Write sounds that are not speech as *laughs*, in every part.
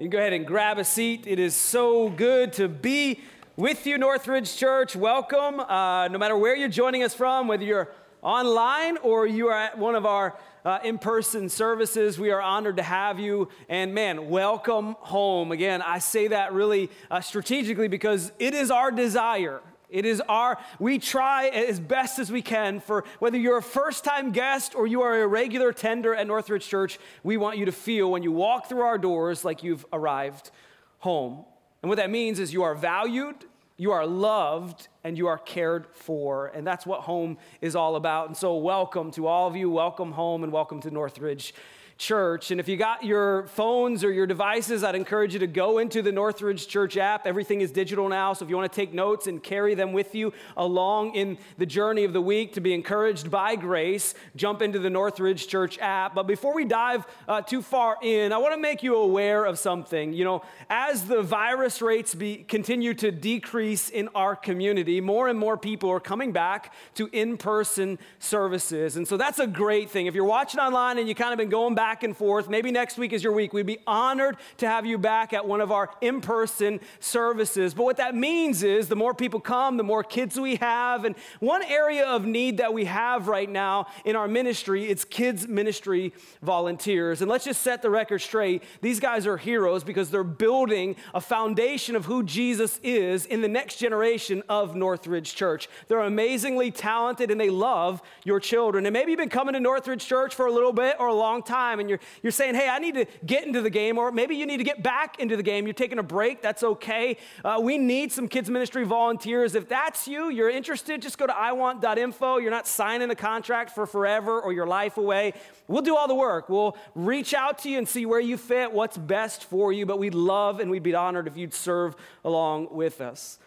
You can go ahead and grab a seat. It is so good to be with you, Northridge Church. Welcome. Uh, no matter where you're joining us from, whether you're online or you are at one of our uh, in person services, we are honored to have you. And man, welcome home. Again, I say that really uh, strategically because it is our desire it is our, we try as best as we can for whether you're a first time guest or you are a regular tender at Northridge Church, we want you to feel when you walk through our doors like you've arrived home. And what that means is you are valued, you are loved, and you are cared for. And that's what home is all about. And so, welcome to all of you. Welcome home and welcome to Northridge church. And if you got your phones or your devices, I'd encourage you to go into the Northridge Church app. Everything is digital now, so if you want to take notes and carry them with you along in the journey of the week to be encouraged by grace, jump into the Northridge Church app. But before we dive uh, too far in, I want to make you aware of something. You know, as the virus rates be, continue to decrease in our community, more and more people are coming back to in person services. And so that's a great thing. If you're watching online and you kind of been going back, back and forth. Maybe next week is your week. We'd be honored to have you back at one of our in person services. But what that means is the more people come, the more kids we have. And one area of need that we have right now in our ministry, it's kids ministry volunteers. And let's just set the record straight. These guys are heroes because they're building a foundation of who Jesus is in the next generation of Northridge Church. They're amazingly talented and they love your children. And maybe you've been coming to Northridge Church for a little bit or a long time time and you're, you're saying, hey, I need to get into the game, or maybe you need to get back into the game. You're taking a break, that's okay. Uh, we need some kids' ministry volunteers. If that's you, you're interested, just go to iwant.info. You're not signing a contract for forever or your life away. We'll do all the work. We'll reach out to you and see where you fit, what's best for you, but we'd love and we'd be honored if you'd serve along with us.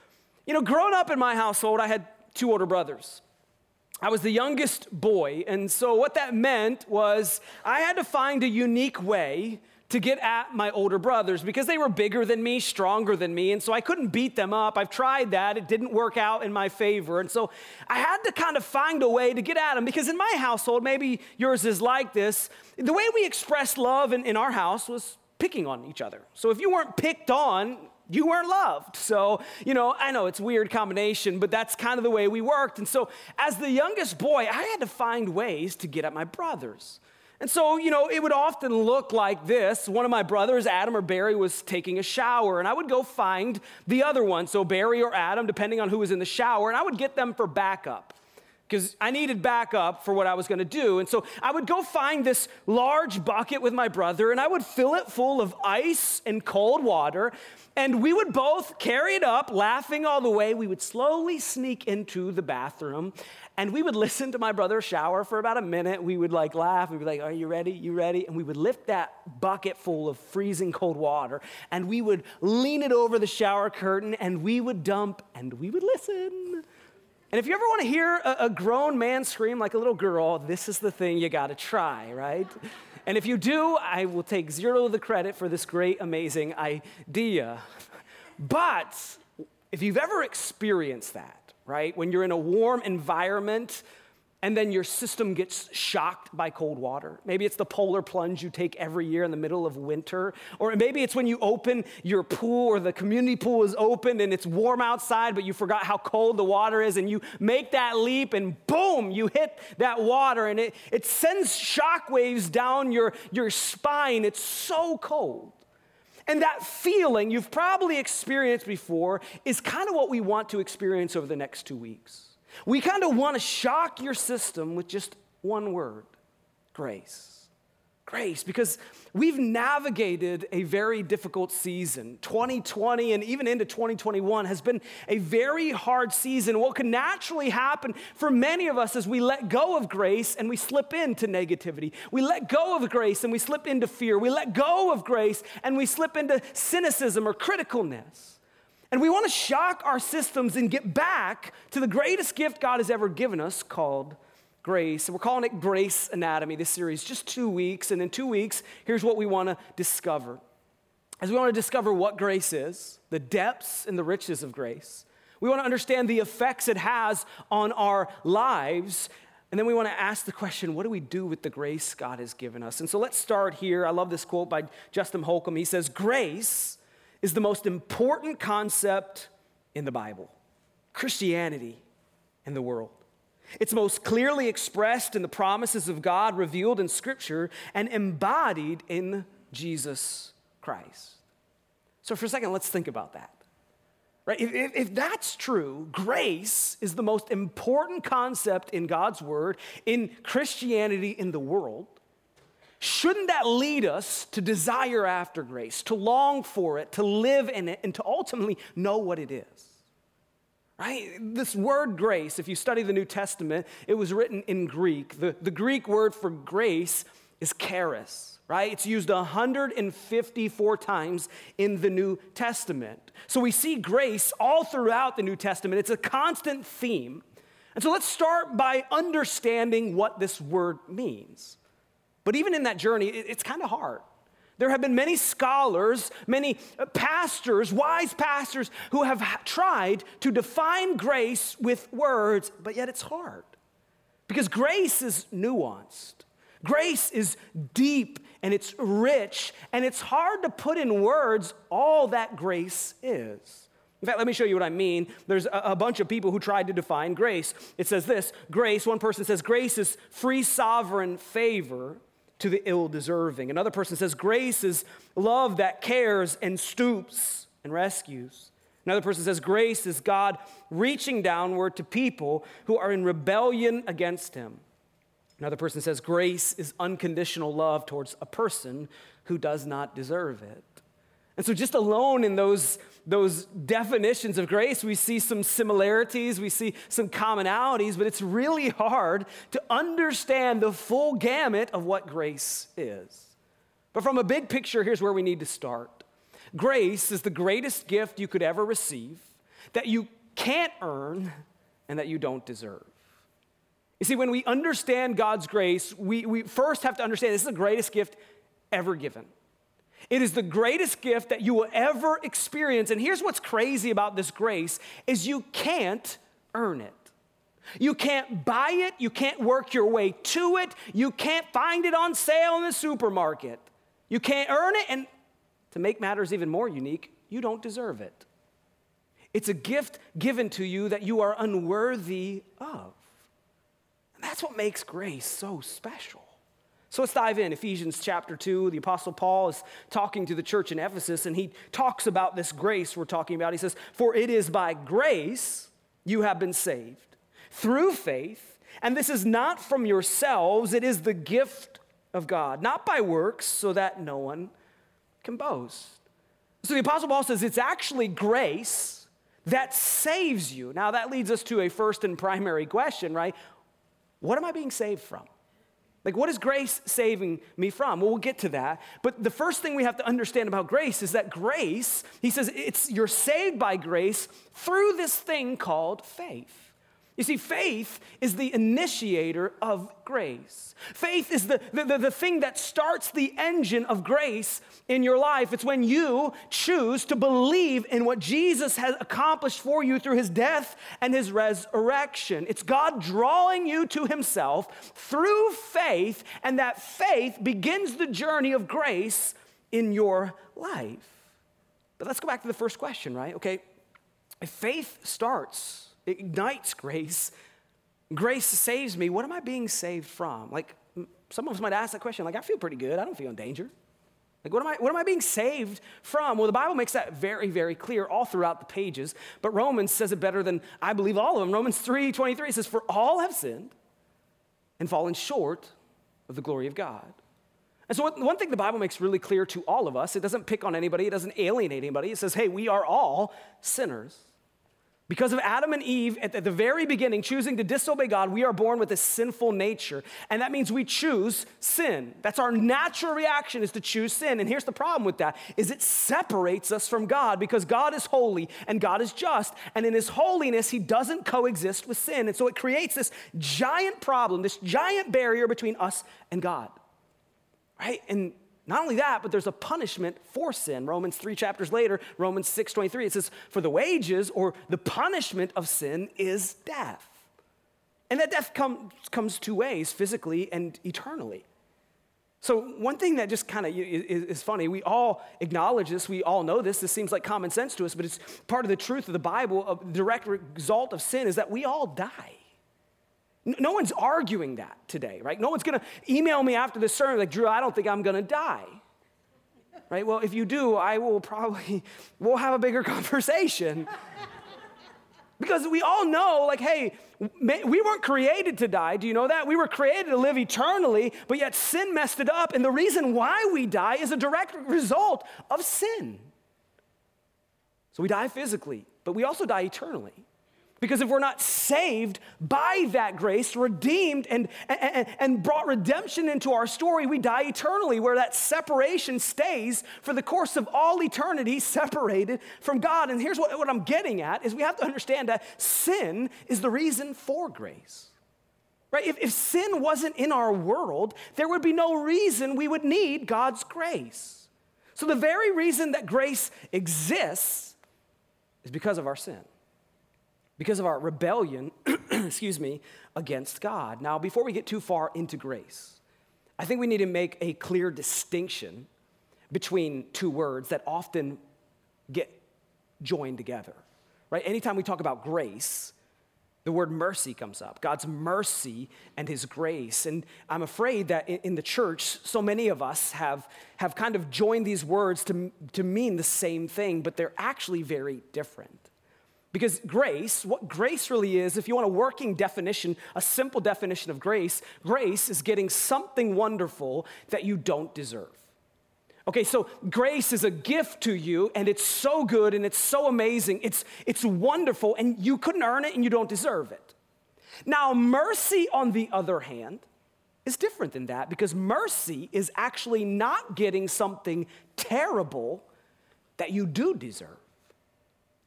You know, growing up in my household, I had two older brothers. I was the youngest boy, and so what that meant was I had to find a unique way to get at my older brothers because they were bigger than me, stronger than me, and so I couldn't beat them up. I've tried that, it didn't work out in my favor. And so I had to kind of find a way to get at them because in my household, maybe yours is like this, the way we expressed love in, in our house was picking on each other. So if you weren't picked on, you weren't loved. So, you know, I know it's weird combination, but that's kind of the way we worked. And so, as the youngest boy, I had to find ways to get at my brothers. And so, you know, it would often look like this. One of my brothers, Adam or Barry, was taking a shower, and I would go find the other one, so Barry or Adam, depending on who was in the shower, and I would get them for backup because I needed backup for what I was going to do. And so I would go find this large bucket with my brother and I would fill it full of ice and cold water. And we would both carry it up, laughing all the way. We would slowly sneak into the bathroom and we would *laughs* listen to my brother shower for about a minute. We would like laugh. We'd be like, Are you ready? You ready? And we would lift that bucket full of freezing cold water and we would lean it over the shower curtain and we would dump and we would listen. And if you ever want to hear a, a, grown man scream like a little girl, this is the thing you got to try, right? And if you do, I will take zero of the credit for this great, amazing idea. But if you've ever experienced that, right, when you're in a warm environment and then your system gets shocked by cold water. Maybe it's the polar plunge you take every year in the middle of winter. Or maybe it's when you open your pool or the community pool is open and it's warm outside, but you forgot how cold the water is and you make that leap and boom, you hit that water and it, it sends shock waves down your, your spine. It's so cold. And that feeling you've probably experienced before is kind of what we want to experience over the next two weeks. We kind of want to shock your system with just one word grace. Grace, because we've navigated a very difficult season. 2020 and even into 2021 has been a very hard season. What can naturally happen for many of us is we let go of grace and we slip into negativity. We let go of grace and we slip into fear. We let go of grace and we slip into cynicism or criticalness. And we want to shock our systems and get back to the greatest gift God has ever given us called grace. And we're calling it Grace Anatomy, this series, just two weeks. And in two weeks, here's what we want to discover. As we want to discover what grace is, the depths and the riches of grace, we want to understand the effects it has on our lives. And then we want to ask the question what do we do with the grace God has given us? And so let's start here. I love this quote by Justin Holcomb. He says, Grace is the most important concept in the Bible, Christianity in the world. It's most clearly expressed in the promises of God revealed in Scripture and embodied in Jesus Christ. So, for a second, let's think about that. Right? If, if, if, that's true, grace is the most important concept in God's Word, in Christianity, in the world. Shouldn't that lead us to desire after grace, to long for it, to live in it, and to ultimately know what it is? Right? This word grace, if you study the New Testament, it was written in Greek. The, the Greek word for grace is charis, right? It's used 154 times in the New Testament. So we see grace all throughout the New Testament, it's a constant theme. And so let's start by understanding what this word means. But even in that journey, it's kind of hard. There have been many scholars, many uh, pastors, wise pastors, who have tried to define grace with words, but yet it's hard. Because grace is nuanced, grace is deep and it's rich, and it's hard to put in words all that grace is. In fact, let me show you what I mean. There's a, a, bunch of people who tried to define grace. It says this grace, one person says, grace is free sovereign favor to the ill deserving. Another person says grace is love that cares and stoops and rescues. Another person says grace is God reaching downward to people who are in rebellion against him. Another person says grace is unconditional love towards a person who does not deserve it. And so, just alone in those, those definitions of grace, we see some similarities, we see some commonalities, but it's really hard to understand the full gamut of what grace is. But from a big picture, here's where we need to start grace is the greatest gift you could ever receive that you can't earn and that you don't deserve. You see, when we understand God's grace, we, we first have to understand this is the greatest gift ever given. It is the greatest gift that you will ever experience. And here's what's crazy about this grace is you can't earn it. You can't buy it, you can't work your way to it, you can't find it on sale in the supermarket. You can't earn it and to make matters even more unique, you don't deserve it. It's a gift given to you that you are unworthy of. And that's what makes grace so special. So let's dive in. Ephesians chapter 2, the Apostle Paul is talking to the church in Ephesus, and he talks about this grace we're talking about. He says, For it is by grace you have been saved, through faith, and this is not from yourselves, it is the gift of God, not by works, so that no one can boast. So the Apostle Paul says it's actually grace that saves you. Now that leads us to a first and primary question, right? What am I being saved from? Like, what is grace saving me from? Well, we'll get to that. But the first thing we have to understand about grace is that grace, he says, it's you're saved by grace through this thing called faith. You see, faith is the initiator of grace. Faith is the, the, the, the, thing that starts the engine of grace in your life. It's when you choose to believe in what Jesus has accomplished for you through his death and his resurrection. It's God drawing you to himself through faith, and that faith begins the journey of grace in your life. But let's go back to the first question, right? Okay, if faith starts, it ignites grace. Grace saves me. What am I being saved from? Like, some of us might ask that question, like, I feel pretty good. I don't feel in danger. Like, what am, I, what am I being saved from? Well, the Bible makes that very, very clear all throughout the pages. But Romans says it better than I believe all of them. Romans 3 23 says, For all have sinned and fallen short of the glory of God. And so, one thing the Bible makes really clear to all of us, it doesn't pick on anybody, it doesn't alienate anybody. It says, hey, we are all sinners. Because of Adam and Eve at the very beginning choosing to disobey God, we are born with a sinful nature. And that means we choose sin. That's our natural reaction is to choose sin. And here's the problem with that is it separates us from God because God is holy and God is just. And in his holiness, he doesn't coexist with sin. And so it creates this giant problem, this giant barrier between us and God. Right? And not only that, but there's a punishment for sin. Romans 3 chapters later, Romans 6 23, it says, For the wages or the punishment of sin is death. And that death com- comes two ways physically and eternally. So, one thing that just kind of is funny, we all acknowledge this, we all know this, this seems like common sense to us, but it's part of the truth of the Bible. A direct result of sin is that we all die. No one's arguing that today, right? No one's gonna email me after the sermon like, Drew, I don't think I'm gonna die. Right? Well, if you do, I will probably, *laughs* we'll have a bigger *laughs* conversation. Because we all know, like, hey, we weren't created to die. Do you know that? We were created to live eternally, but yet sin messed it up. And the reason why we die is a direct result of sin. So we die physically, but we also die eternally. Because if we're not saved by that grace, redeemed and, and, and, brought redemption into our story, we die eternally, where that separation stays for the course of all eternity, separated from God. And here's what, what I'm getting at is we have to understand that sin is the reason for grace. Right? If, if sin wasn't in our world, there would be no reason we would need God's grace. So the very reason that grace exists is because of our sin because of our rebellion, *clears throat* excuse me, against God. Now, before we get too far into grace, I think we need to make a clear distinction between two words that often get joined together. Right? Anytime we talk about grace, the word mercy comes up God's mercy and His grace. And I'm afraid that in the church, so many of us have, have kind of joined these words to, to mean the same thing, but they're actually very different. Because grace, what grace really is, if you want a working definition, a simple definition of grace, grace is getting something wonderful that you don't deserve. Okay, so grace is a gift to you, and it's so good and it's so amazing. It's, it's wonderful, and you couldn't earn it and you don't deserve it. Now, mercy, on the other hand, is different than that because mercy is actually not getting something terrible that you do deserve.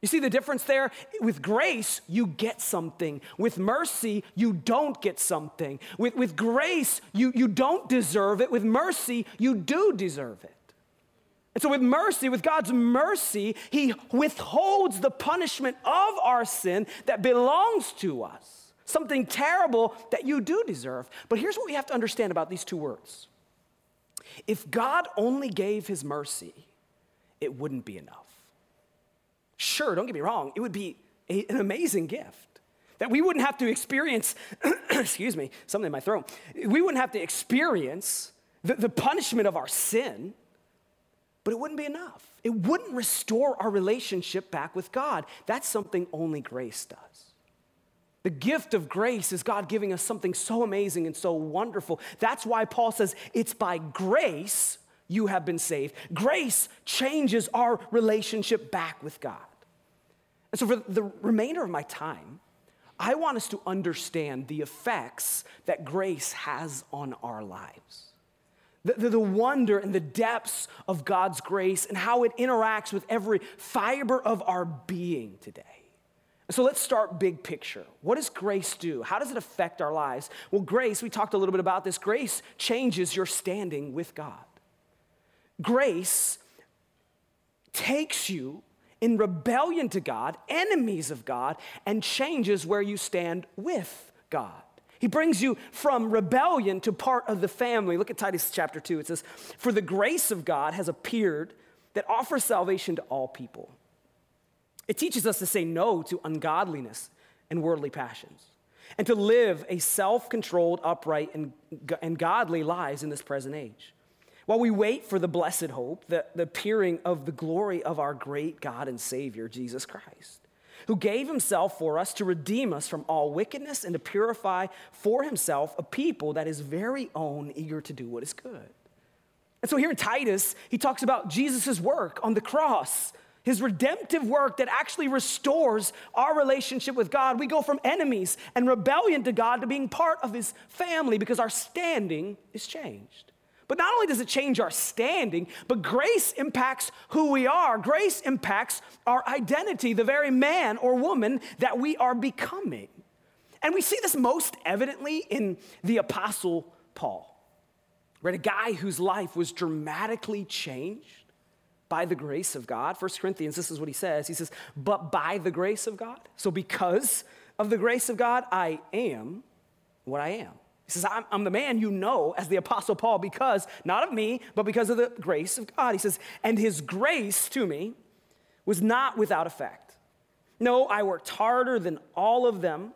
You see the difference there? With grace, you get something. With mercy, you don't get something. With, with grace, you, you don't deserve it. With mercy, you do deserve it. And so, with mercy, with God's mercy, He withholds the punishment of our sin that belongs to us, something terrible that you do deserve. But here's what we have to understand about these two words if God only gave His mercy, it wouldn't be enough. Sure, don't get me wrong, it would be a, an amazing gift. That we wouldn't have to experience, *clears throat* excuse me, something in my throat. We wouldn't have to experience the, the punishment of our sin, but it wouldn't be enough. It wouldn't restore our relationship back with God. That's something only grace does. The gift of grace is God giving us something so amazing and so wonderful. That's why Paul says it's by grace you have been saved. Grace changes our relationship back with God. And so, for the remainder of my time, I want us to understand the effects that grace has on our lives. The, the, the, wonder and the depths of God's grace and how it interacts with every fiber of our being today. So let's start big picture. What does grace do? How does it affect our lives? Well, grace, we talked a little bit about this. Grace changes your standing with God. Grace takes you in rebellion to God, enemies of God, and changes where you stand with God. He brings you from rebellion to part of the family. Look at Titus chapter 2. It says, For the grace of God has appeared that offers salvation to all people. It teaches us to say no to ungodliness and worldly passions and to live a self controlled, upright, and, and godly lives in this present age while we wait for the blessed hope, the, the appearing of the glory of our great God and Savior, Jesus Christ, who gave himself for us to redeem us from all wickedness and to purify for himself a people that is very own, eager to do what is good. And so here in Titus, he talks about Jesus' work on the cross, his redemptive work that actually restores our relationship with God. We go from enemies and rebellion to God to being part of his family because our standing is changed. But not only does it change our standing, but grace impacts who we are. Grace impacts our identity, the very man or woman that we are becoming. And we see this most evidently in the Apostle Paul, right? A guy whose life was dramatically changed by the grace of God. First Corinthians, this is what he says. He says, But by the grace of God. So because of the grace of God, I am what I am. He says, I'm, I'm, the man you know as the Apostle Paul because, not of me, but because of the grace of God. He says, and his grace to me was not without effect. No, I worked harder than all of them,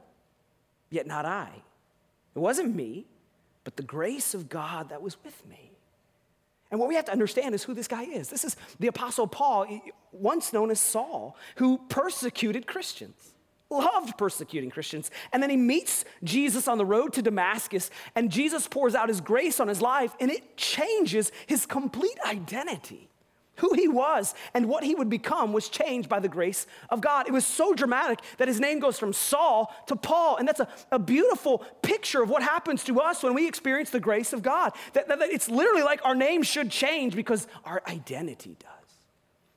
yet not I. It wasn't me, but the grace of God that was with me. And what we have to understand is who this guy is. This is the Apostle Paul, once known as Saul, who persecuted Christians loved persecuting Christians. And then he meets Jesus on the road to Damascus, and Jesus pours out his grace on his life, and it changes his complete identity. Who he was and what he would become was changed by the grace of God. It was so dramatic that his name goes from Saul to Paul. And that's a, a beautiful picture of what happens to us when we experience the grace of God. That, that, that it's literally like our name should change because our identity does.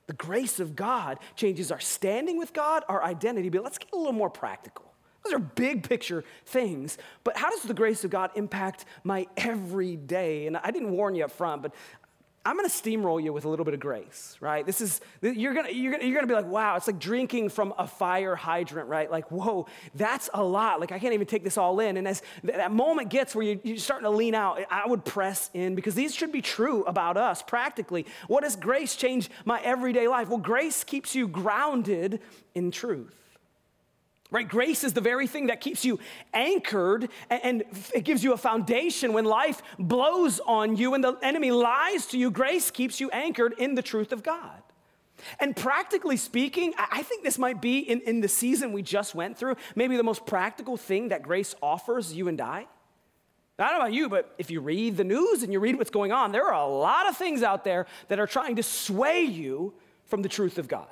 The grace of God changes our standing with God, our identity. But let's get a little more practical. Those are big picture things. But how does the grace of God impact my everyday? And I didn't warn you up front, but I'm gonna steamroll you with a little bit of grace, right? This is, you're gonna, you're gonna, you're gonna be like, wow, it's like drinking from a fire hydrant, right? Like, whoa, that's a lot. Like, I can't even take this all in. And as that moment gets where you, you're starting to lean out, I would press in because these should be true about us practically. What does grace change my everyday life? Well, grace keeps you grounded in truth. Right? Grace is the very thing that keeps you anchored and it gives you a foundation when life blows on you and the enemy lies to you. Grace keeps you anchored in the truth of God. And practically speaking, I think this might be in, in the season we just went through, maybe the most practical thing that grace offers you and I. I don't know about you, but if you read the news and you read what's going on, there are a lot of things out there that are trying to sway you from the truth of God.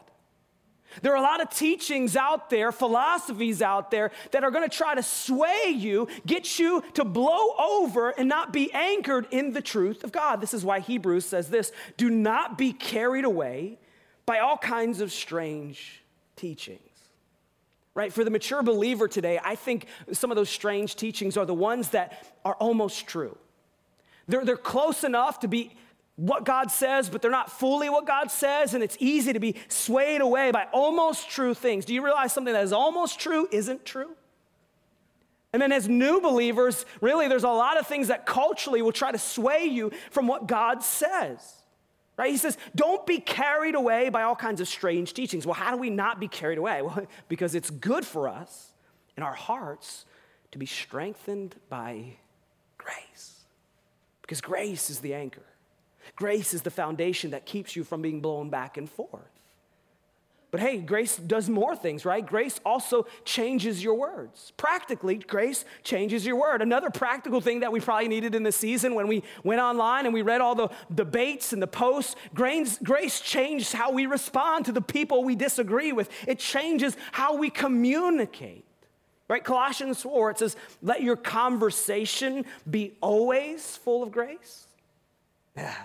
There are a lot of teachings out there, philosophies out there that are going to try to sway you, get you to blow over and not be anchored in the truth of God. This is why Hebrews says this do not be carried away by all kinds of strange teachings. Right? For the mature believer today, I think some of those strange teachings are the ones that are almost true. They're, they're close enough to be what God says, but they're not fully what God says, and it's easy to be swayed away by almost true things. Do you realize something that is almost true isn't true? And then, as new believers, really, there's a lot of things that culturally will try to sway you from what God says. Right? He says, don't be carried away by all kinds of strange teachings. Well, how do we not be carried away? *laughs* Well, because it's good for us in our hearts to be strengthened by grace. Because grace is the anchor. Grace is the foundation that keeps you from being blown back and forth. But hey, grace does more things, right? Grace also changes your words. Practically, grace changes your word. Another practical thing that we probably needed in the season when we went online and we read all the debates and the posts, grace, grace changed how we respond to the people we disagree with. It changes how we communicate. Right? Colossians 4, it says, let your conversation be always full of grace. Yeah.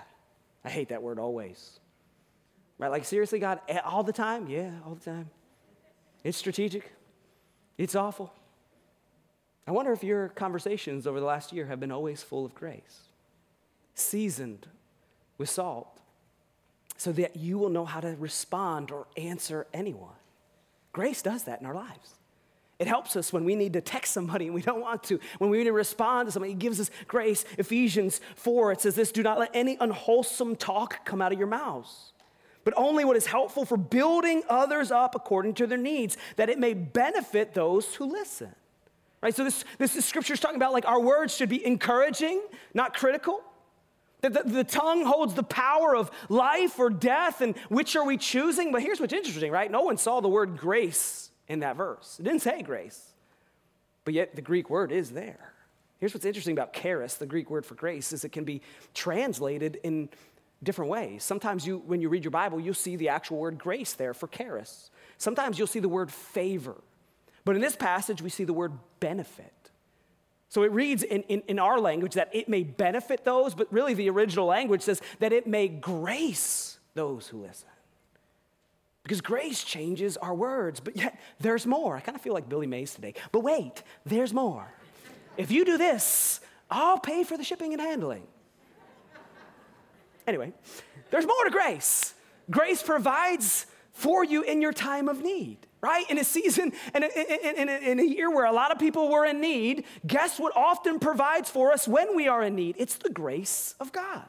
I hate that word always. Right? Like, seriously, God, eh, all the time? Yeah, all the time. It's strategic, it's awful. I wonder if your conversations over the last year have been always full of grace, seasoned with salt, so that you will know how to respond or answer anyone. Grace does that in our lives. It helps us when we need to text somebody and we don't want to. When we need to respond to somebody, it gives us grace. Ephesians 4, it says this do not let any unwholesome talk come out of your mouths, but only what is helpful for building others up according to their needs, that it may benefit those who listen. Right? So this, this is scripture is talking about like our words should be encouraging, not critical. That the, the tongue holds the power of life or death, and which are we choosing? But here's what's interesting, right? No one saw the word grace in that verse. It didn't say grace, but yet the Greek word is there. Here's what's interesting about charis, the Greek word for grace, is it can be translated in different ways. Sometimes you, when you read your Bible, you'll see the actual word grace there for charis. Sometimes you'll see the word favor. But in this passage, we see the word benefit. So it reads in, in, in, our language that it may benefit those, but really the original language says that it may grace those who listen. Because grace changes our words, but yet there's more. I kind of feel like Billy Mays today. But wait, there's more. If you do this, I'll pay for the shipping and handling. Anyway, there's more to grace. Grace provides for you in your time of need. right? In a season and in, in, in, a year where a lot of people were in need, guess what often provides for us when we are in need? It's the grace of God.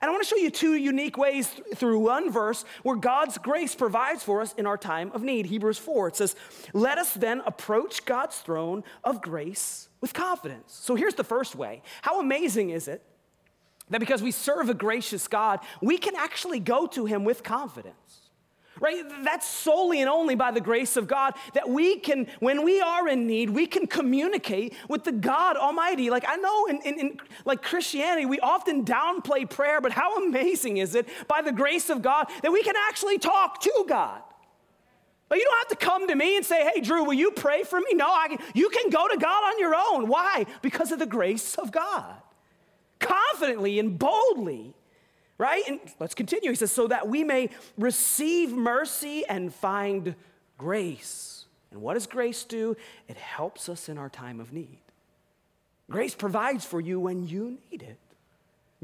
And I want to show you two unique ways through one verse where God's grace provides for us in our time of need. Hebrews 4, it says, Let us then approach God's throne of grace with confidence. So here's the first way. How amazing is it that because we serve a gracious God, we can actually go to Him with confidence? Right? That's solely and only by the grace of God that we can, when we are in need, we can communicate with the God Almighty. Like I know in, in, in, like Christianity, we often downplay prayer, but how amazing is it by the grace of God that we can actually talk to God? But you don't have to come to me and say, hey, Drew, will you pray for me? No, I can, you can go to God on your own. Why? Because of the grace of God. Confidently and boldly right? And let's continue. He says, so that we may receive mercy and find grace. And what does grace do? It helps us in our time of need. Grace provides for you when you need it.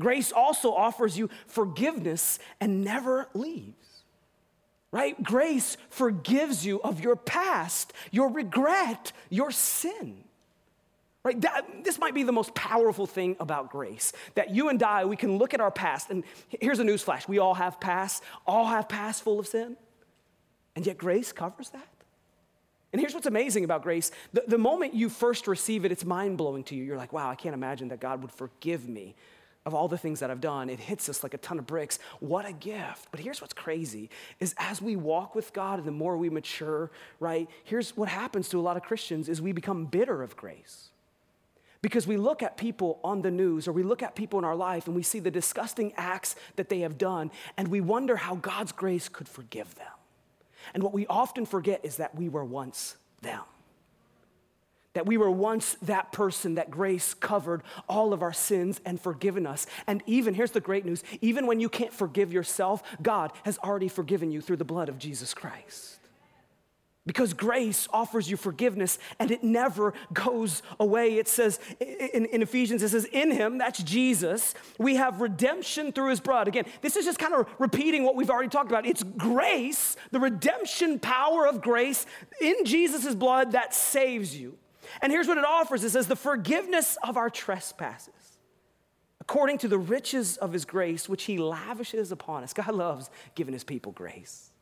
Grace also offers you forgiveness and never leaves. Right? Grace forgives you of your past, your regret, your sin. Right? That, this might be the most powerful thing about grace that you and I, we can look at our past, and here's a newsflash we all have past, all have past full of sin, and yet grace covers that. And here's what's amazing about grace the, the moment you first receive it, it's mind blowing to you. You're like, wow, I can't imagine that God would forgive me of all the things that I've done. It hits us like a ton of bricks. What a gift. But here's what's crazy is as we walk with God and the more we mature, right? Here's what happens to a lot of Christians is we become bitter of grace. Because we look at people on the news or we look at people in our life and we see the disgusting acts that they have done and we wonder how God's grace could forgive them. And what we often forget is that we were once them. That we were once that person that grace covered all of our sins and forgiven us. And even, here's the great news even when you can't forgive yourself, God has already forgiven you through the blood of Jesus Christ. Because grace offers you forgiveness and it never goes away. It says in, in, Ephesians, it says, In him, that's Jesus, we have redemption through his blood. Again, this is just kind of repeating what we've already talked about. It's grace, the redemption power of grace in Jesus' blood that saves you. And here's what it offers it says, The forgiveness of our trespasses according to the riches of his grace, which he lavishes upon us. God loves giving his people grace.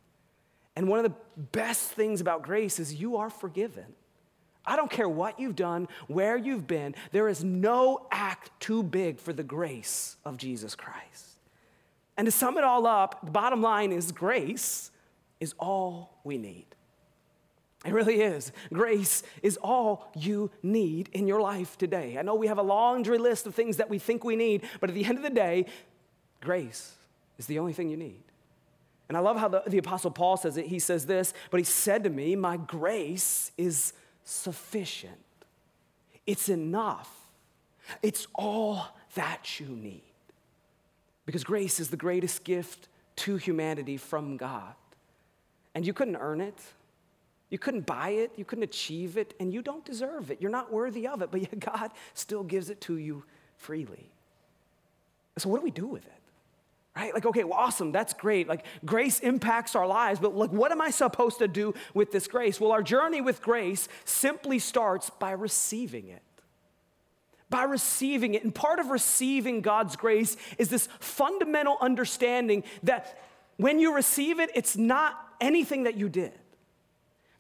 And one of the best things about grace is you are forgiven. I don't care what you've done, where you've been, there is no act too big for the grace of Jesus Christ. And to sum it all up, the bottom line is grace is all we need. It really is. Grace is all you need in your life today. I know we have a laundry list of things that we think we need, but at the end of the day, grace is the only thing you need. And I love how the, the Apostle Paul says it. He says this, but he said to me, My grace is sufficient. It's enough. It's all that you need. Because grace is the greatest gift to humanity from God. And you couldn't earn it. You couldn't buy it, you couldn't achieve it, and you don't deserve it. You're not worthy of it, but yet *laughs* God still gives it to you freely. So, what do we do with it? Right? Like, okay, well, awesome, that's great. Like, grace impacts our lives, but like, what am I supposed to do with this grace? Well, our journey with grace simply starts by receiving it. By receiving it. And part of receiving God's grace is this fundamental understanding that when you receive it, it's not anything that you did.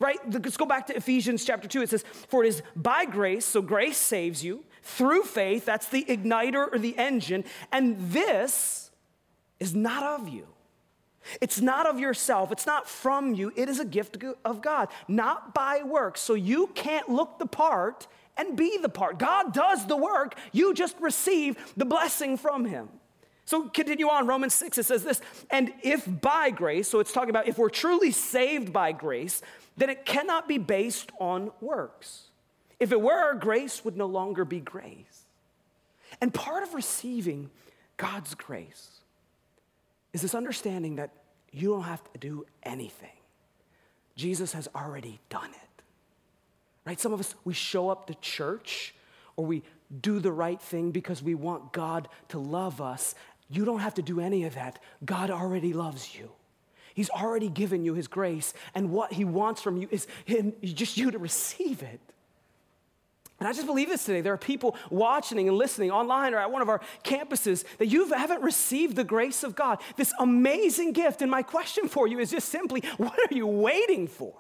Right? Let's go back to Ephesians chapter 2. It says, For it is by grace, so grace saves you, through faith, that's the igniter or the engine, and this is not of you. It's not of yourself. It's not from you. It is a gift of God, not by works. So you can't look the part and be the part. God does the work. You just receive the blessing from Him. So continue on, Romans 6, it says this, and if by grace, so it's talking about if we're truly saved by grace, then it cannot be based on works. If it were, grace would no longer be grace. And part of receiving God's grace is this understanding that you don't have to do anything. Jesus has already done it. Right? Some of us, we show up to church or we do the right thing because we want God to love us. You don't have to do any of that. God already loves you. He's already given you His grace, and what He wants from you is him, just you to receive it. And I just believe this today. There are people watching and listening online or at one of our campuses that you haven't received the grace of God, this amazing gift. And my question for you is just simply *laughs* what are you waiting for?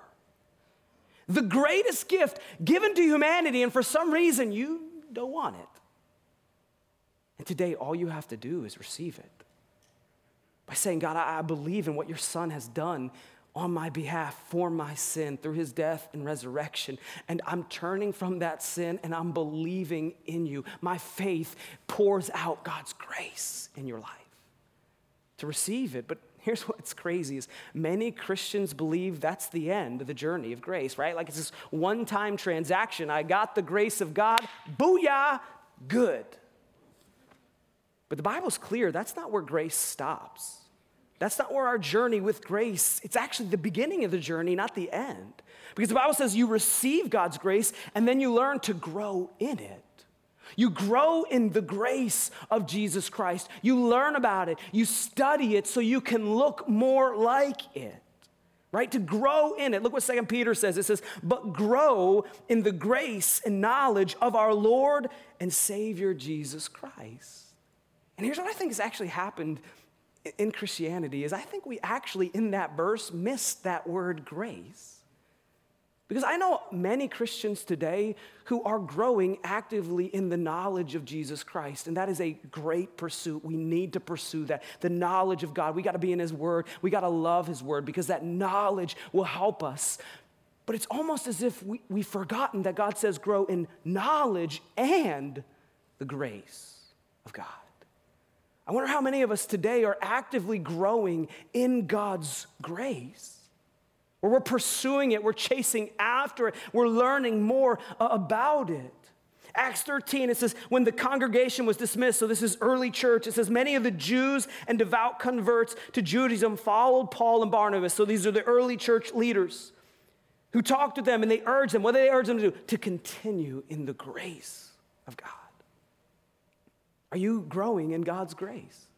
The greatest gift given to humanity, and for some reason you don't want it. And today, all you have to do is receive it by saying, God, I, believe in what your son has done on my behalf for my sin through his death and resurrection. And I'm turning from that sin and I'm believing in you. My faith pours out God's grace in your life to receive it. But here's *laughs* what's crazy is many Christians believe that's the end of the journey of grace, right? Like it's this one-time transaction. I got the grace of God, booyah, good. But the Bible's clear that's not where grace stops. That's not where our journey with grace, it's actually the beginning of the journey, not the end. Because the Bible says you receive God's grace and then you learn to grow in it. You grow in the grace of Jesus Christ. You learn about it. You study it so you can look more like it. Right? To grow in it. Look what Second Peter says. It says, but grow in the grace and knowledge of our Lord and Savior Jesus Christ. And here's what I think has actually happened in Christianity is I think we actually in that verse miss that word grace. Because I know many Christians today who are growing actively in the knowledge of Jesus Christ, and that is a great pursuit. We need to pursue that. The knowledge of God. We got to be in His Word. We got to love His Word because that knowledge will help us. But it's almost as if we, we've forgotten that God says grow in knowledge and the grace of God. I wonder how many of us today are actively growing in God's grace. Where we're pursuing it, we're chasing after it, we're learning more about it. Acts 13, it says, when the congregation was dismissed, so this is early church, it says, many of the Jews and devout converts to Judaism followed Paul and Barnabas. So these are the early church leaders who talked to them and they urged them, what did they urge them to do? To continue in the grace of God. Are you growing in God's grace?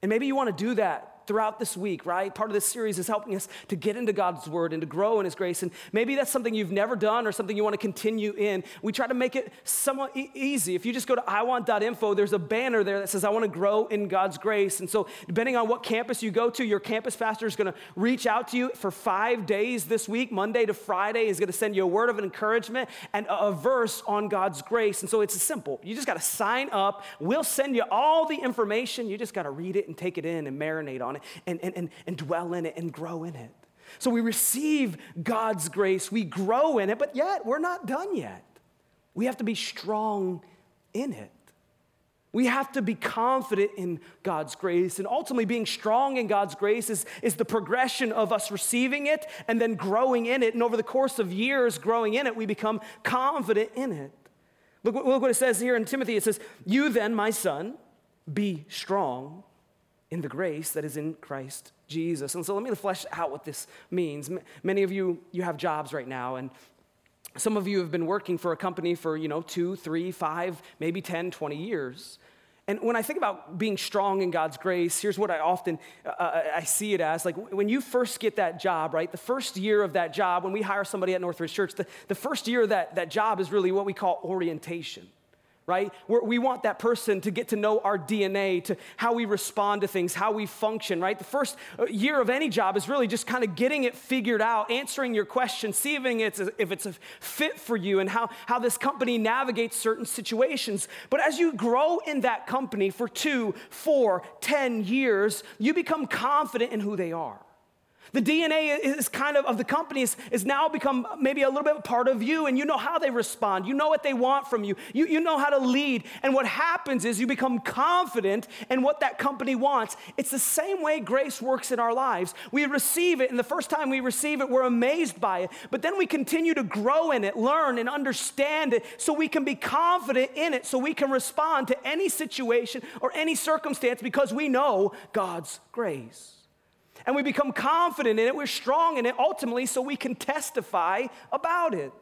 And maybe you want to do that throughout this week, right? Part of this series is helping us to get into God's word and to grow in his grace. And maybe that's something you've never done or something you want to continue in. We try to make it somewhat e- easy. If you just go to iwant.info, there's a banner there that says, I want to grow in God's grace. And so, depending on what campus you go to, your campus pastor is going to reach out to you for five days this week, Monday to Friday, is going to send you a word of encouragement and a, a verse on God's grace. And so, it's simple. You just got to sign up. We'll send you all the information. You just got to read it and take it in and marinate on it and, and, and, and dwell in it and grow in it. So we receive God's grace, we grow in it, but yet we're not done yet. We have to be strong in it. We have to be confident in God's grace. And ultimately, being strong in God's grace is, is the progression of us receiving it and then growing in it. And over the course of years growing in it, we become confident in it. Look, look what it says here in Timothy it says, You then, my son, be strong in the grace that is in Christ Jesus. And so let me flesh out what this means. Many of you, you have jobs right now, and some of you have been working for a company for, you know, two, three, five, maybe 10, 20 years. And when I think about being strong in God's grace, here's what I often uh, uh I see it as like when you first get that job, right? The first year of that job, when we hire somebody at Northridge Church, the, the first year of that, that job is really what we call orientation right? We're, we want that person to get to know our DNA, to how we respond to things, how we function, right? The first uh, year of any job is really just kind of getting it figured out, answering your questions, seeing if it's a, if it's a fit for you and how, how this company navigates certain situations. But as you grow in that company for two, four, ten years, you become confident in who they are. The DNA is kind of of the company is, is now become maybe a little bit part of you, and you know how they respond. You know what they want from you. you. You know how to lead. And what happens is you become confident in what that company wants. It's the same way grace works in our lives. We receive it, and the first time we receive it, we're amazed by it. But then we continue to grow in it, learn and understand it, so we can be confident in it, so we can respond to any situation or any circumstance because we know God's grace and we become confident in it, we're strong in it ultimately, so we can testify about it.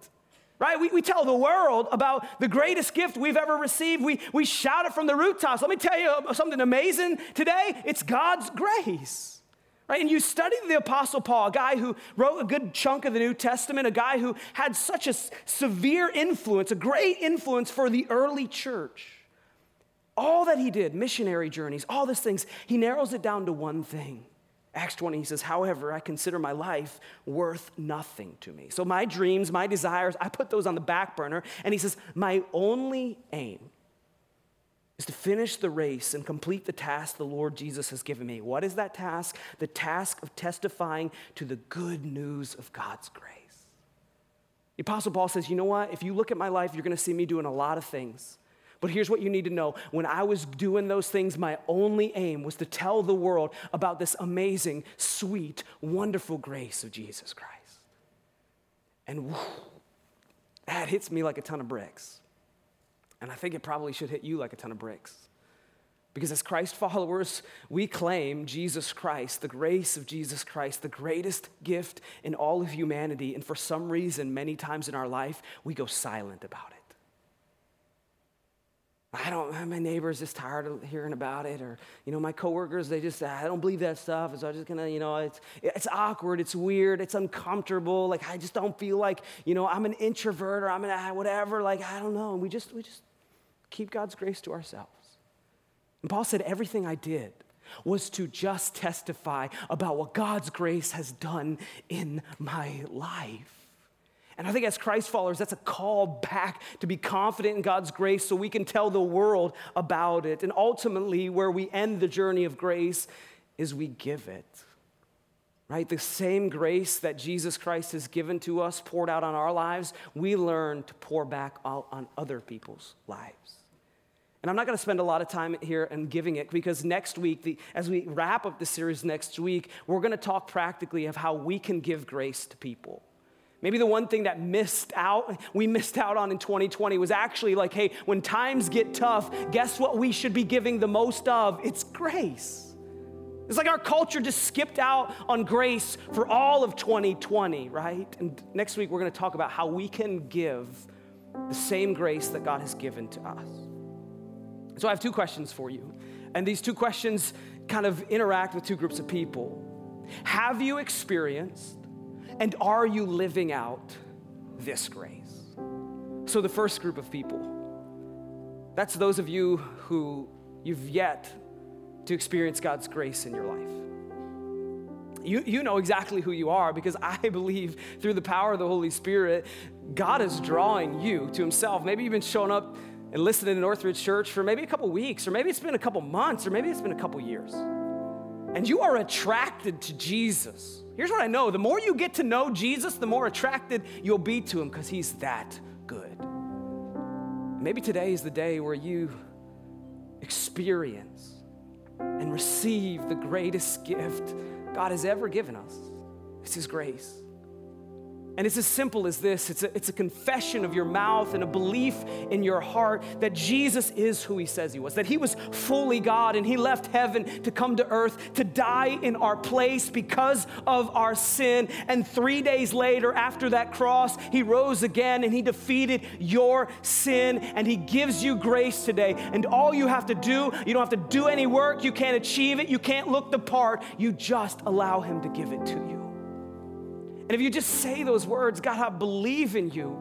Right? We, we tell the world about the greatest gift we've ever received. We, we shout it from the rooftops. Let me tell you something amazing today it's God's grace. Right? And you study the Apostle Paul, a guy who wrote a good chunk of the New Testament, a guy who had such a severe influence, a great influence for the early church. All that he did, missionary journeys, all these things, he narrows it down to one thing. Acts 20, he says, However, I consider my life worth nothing to me. So my dreams, my desires, I put those on the back burner. And he says, My only aim is to finish the race and complete the task the Lord Jesus has given me. What is that task? The task of testifying to the good news of God's grace. The Apostle Paul says, You know what? If you look at my life, you're going to see me doing a lot of things. But here's what you need to know when I was doing those things, my only aim was to tell the world about this amazing, sweet, wonderful grace of Jesus Christ. And whew, that hits me like a ton of bricks. And I think it probably should hit you like a ton of bricks. Because as Christ followers, we claim Jesus Christ, the grace of Jesus Christ, the greatest gift in all of humanity. And for some reason, many times in our life, we go silent about it. I don't, my neighbor's just tired of hearing about it. Or, you know, my coworkers, they just, I don't believe that stuff. So I'm just gonna, you know, it's, it's awkward, it's weird, it's uncomfortable. Like, I just don't feel like, you know, I'm an introvert or I'm an, whatever. Like, I don't know. And we just, we just keep God's grace to ourselves. And Paul said, Everything I did was to just testify about what God's grace has done in my life. And I think as Christ followers, that's a call back to be confident in God's grace so we can tell the world about it. And ultimately, where we end the journey of grace is we give it. Right? The same grace that Jesus Christ has given to us, poured out on our lives, we learn to pour back out on other people's lives. And I'm not going to spend a lot of time here and giving it because next week, the, as we wrap up the series next week, we're going to talk practically of how we can give grace to people. Maybe the one thing that missed out, we missed out on in 2020 was actually like, hey, when times get tough, guess what we should be giving the most of? It's grace. It's like our culture just skipped out on grace for all of 2020, right? And next week we're going to talk about how we can give the same grace that God has given to us. So I have two questions for you. And these two questions kind of interact with two groups of people. Have you experienced and are you living out this grace? So, the first group of people, that's those of you who you've yet to experience God's grace in your life. You, you know exactly who you are because *laughs* I believe through the power of the Holy Spirit, God is drawing you to Himself. Maybe you've been showing up and listening to Northridge Church for maybe a couple weeks, or maybe it's been a couple months, or maybe it's been a couple years. And you are attracted to Jesus. Here's what I know the more you get to know Jesus, the more attracted you'll be to him because he's that good. Maybe today is the day where you experience and receive the greatest gift God has ever given us. It's his grace. And it's as simple as this it's a, it's a confession of your mouth and a belief in your heart that Jesus is who he says he was, that he was fully God and he left heaven to come to earth to die in our place because of our sin. And three days later, after that cross, he rose again and he defeated your sin and he gives you grace today. And all you have to do, you don't have to do any work, you can't achieve it, you can't look the part, you just allow him to give it to you. And if you just say those words, God, I believe in you.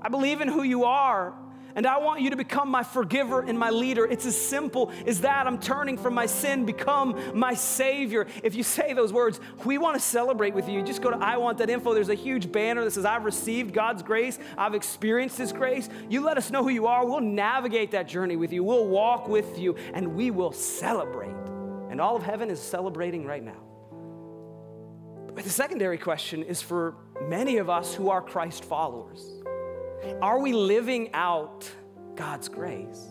I believe in who you are. And I want you to become my forgiver and my leader. It's as simple as that. I'm turning from my sin, become my Savior. If you say those words, we want to celebrate with you. Just go to I Want That Info. There's a huge banner that says, I've received God's grace. I've experienced His grace. You let us know who you are. We'll navigate that journey with you. We'll walk with you and we will celebrate. And all of heaven is celebrating right now. But the secondary question is for many of us who are Christ followers Are we living out God's grace?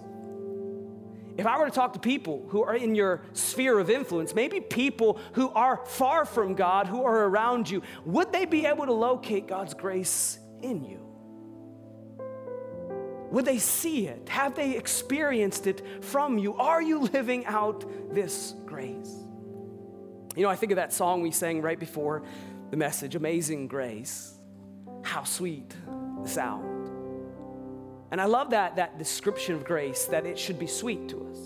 If I were to talk to people who are in your sphere of influence, maybe people who are far from God, who are around you, would they be able to locate God's grace in you? Would they see it? Have they experienced it from you? Are you living out this grace? You know, I think of that song we sang right before the message, Amazing Grace. How sweet the sound. And I love that, that description of grace, that it should be sweet to us.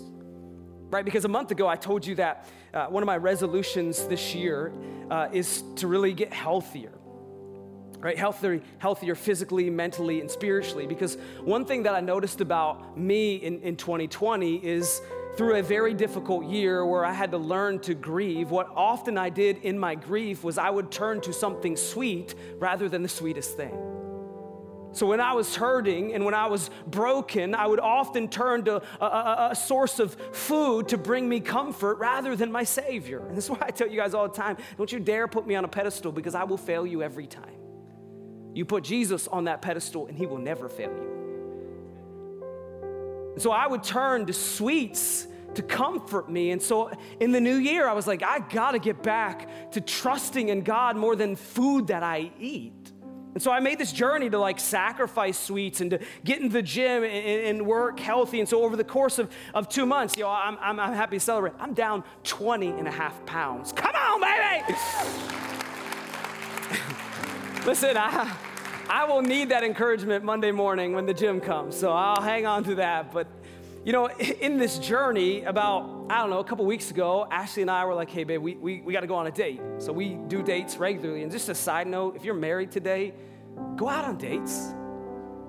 right? Because a month ago I told you that uh, one of my resolutions this year uh, is to really get healthier. Right, healthier, healthier physically, mentally, and spiritually. Because one thing that I noticed about me in, in 2020 is through a very difficult year where I had to learn to grieve, what often I did in my grief was I would turn to something sweet rather than the sweetest thing. So when I was hurting and when I was broken, I would often turn to a, a, a, source of food to bring me comfort rather than my Savior. And that's *laughs* why I tell you guys all the time don't you dare put me on a pedestal because I will fail you every time. You put Jesus on that pedestal and He will never fail you. So I would turn to sweets to comfort me. And so in the new year, I was like, I gotta get back to trusting in God more than food that I eat. And so I made this journey to like sacrifice sweets and to get in the gym and, and work healthy. And so over the course of, of two months, you know, I'm, I'm, I'm happy to celebrate. I'm down 20 and a half pounds. Come on, baby! *laughs* Listen, I, I will need that encouragement Monday morning when the gym comes. So I'll hang on to that. But you know, in this journey, about, I don't know, a couple weeks ago, Ashley and I were like, hey, babe, we, we, we got to go on a date. So we do dates regularly. And just a side note, if you're married today, go out on dates.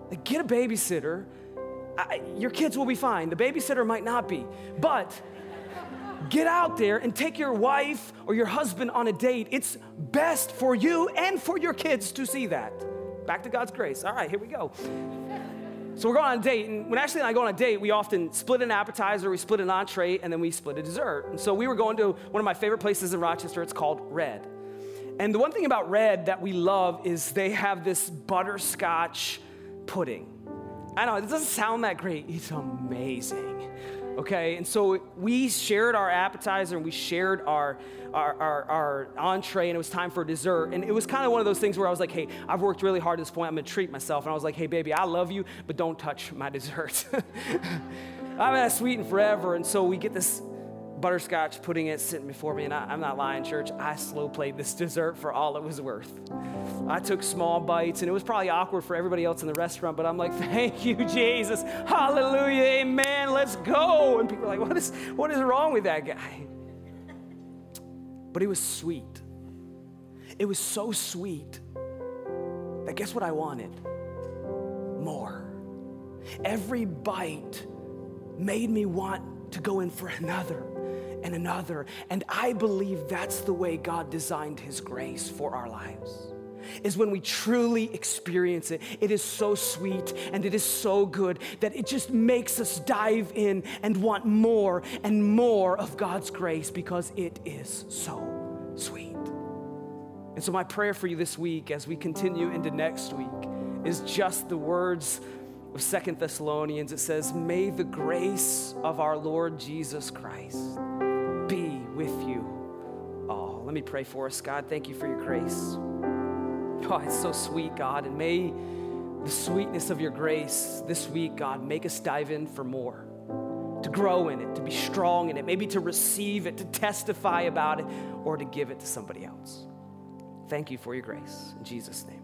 Like, get a babysitter. I, your kids will be fine. The babysitter might not be. But get out there and take your wife or your husband on a date. It's best for you and for your kids to see that. Back to God's grace. All right, here we go. So we're going on a date, and when Ashley and I go on a date, we often split an appetizer, we split an entree, and then we split a dessert. And so we were going to one of my favorite places in Rochester. It's called Red. And the one thing about Red that we love is they have this butterscotch pudding. I know, it doesn't sound that great. It's amazing okay? And so we shared our appetizer and we shared our, our, our, our, entree, and it was time for dessert. And it was kind of one of those things where I was like, hey, I've worked really hard at this point, I'm gonna treat myself. And I was like, hey, baby, I love you, but don't touch my dessert. *laughs* I haven't had sweetened forever. And so we get this butterscotch pudding it sitting before me, and I, am not lying, church. I slow played this dessert for all it was worth. I took small bites, and it was probably awkward for everybody else in the restaurant, but I'm like, thank you, Jesus. Hallelujah, let's go. And people are like, what is, what is wrong with that guy? But it was sweet. It was so sweet that guess what I wanted? More. Every bite made me want to go in for another and another. And I believe that's the way God designed His grace for our lives. Is when we truly experience it. It is so sweet and it is so good that it just makes us dive in and want more and more of God's grace because it is so sweet. And so, my prayer for you this week as we continue into next week is just the words of Second Thessalonians. It says, May the grace of our Lord Jesus Christ be with you all. Let me pray for us. God, thank you for your grace. Oh, it's so sweet, God. And may the sweetness of your grace this week, God, make us dive in for more, to grow in it, to be strong in it, maybe to receive it, to testify about it, or to give it to somebody else. Thank you for your grace. In Jesus' name.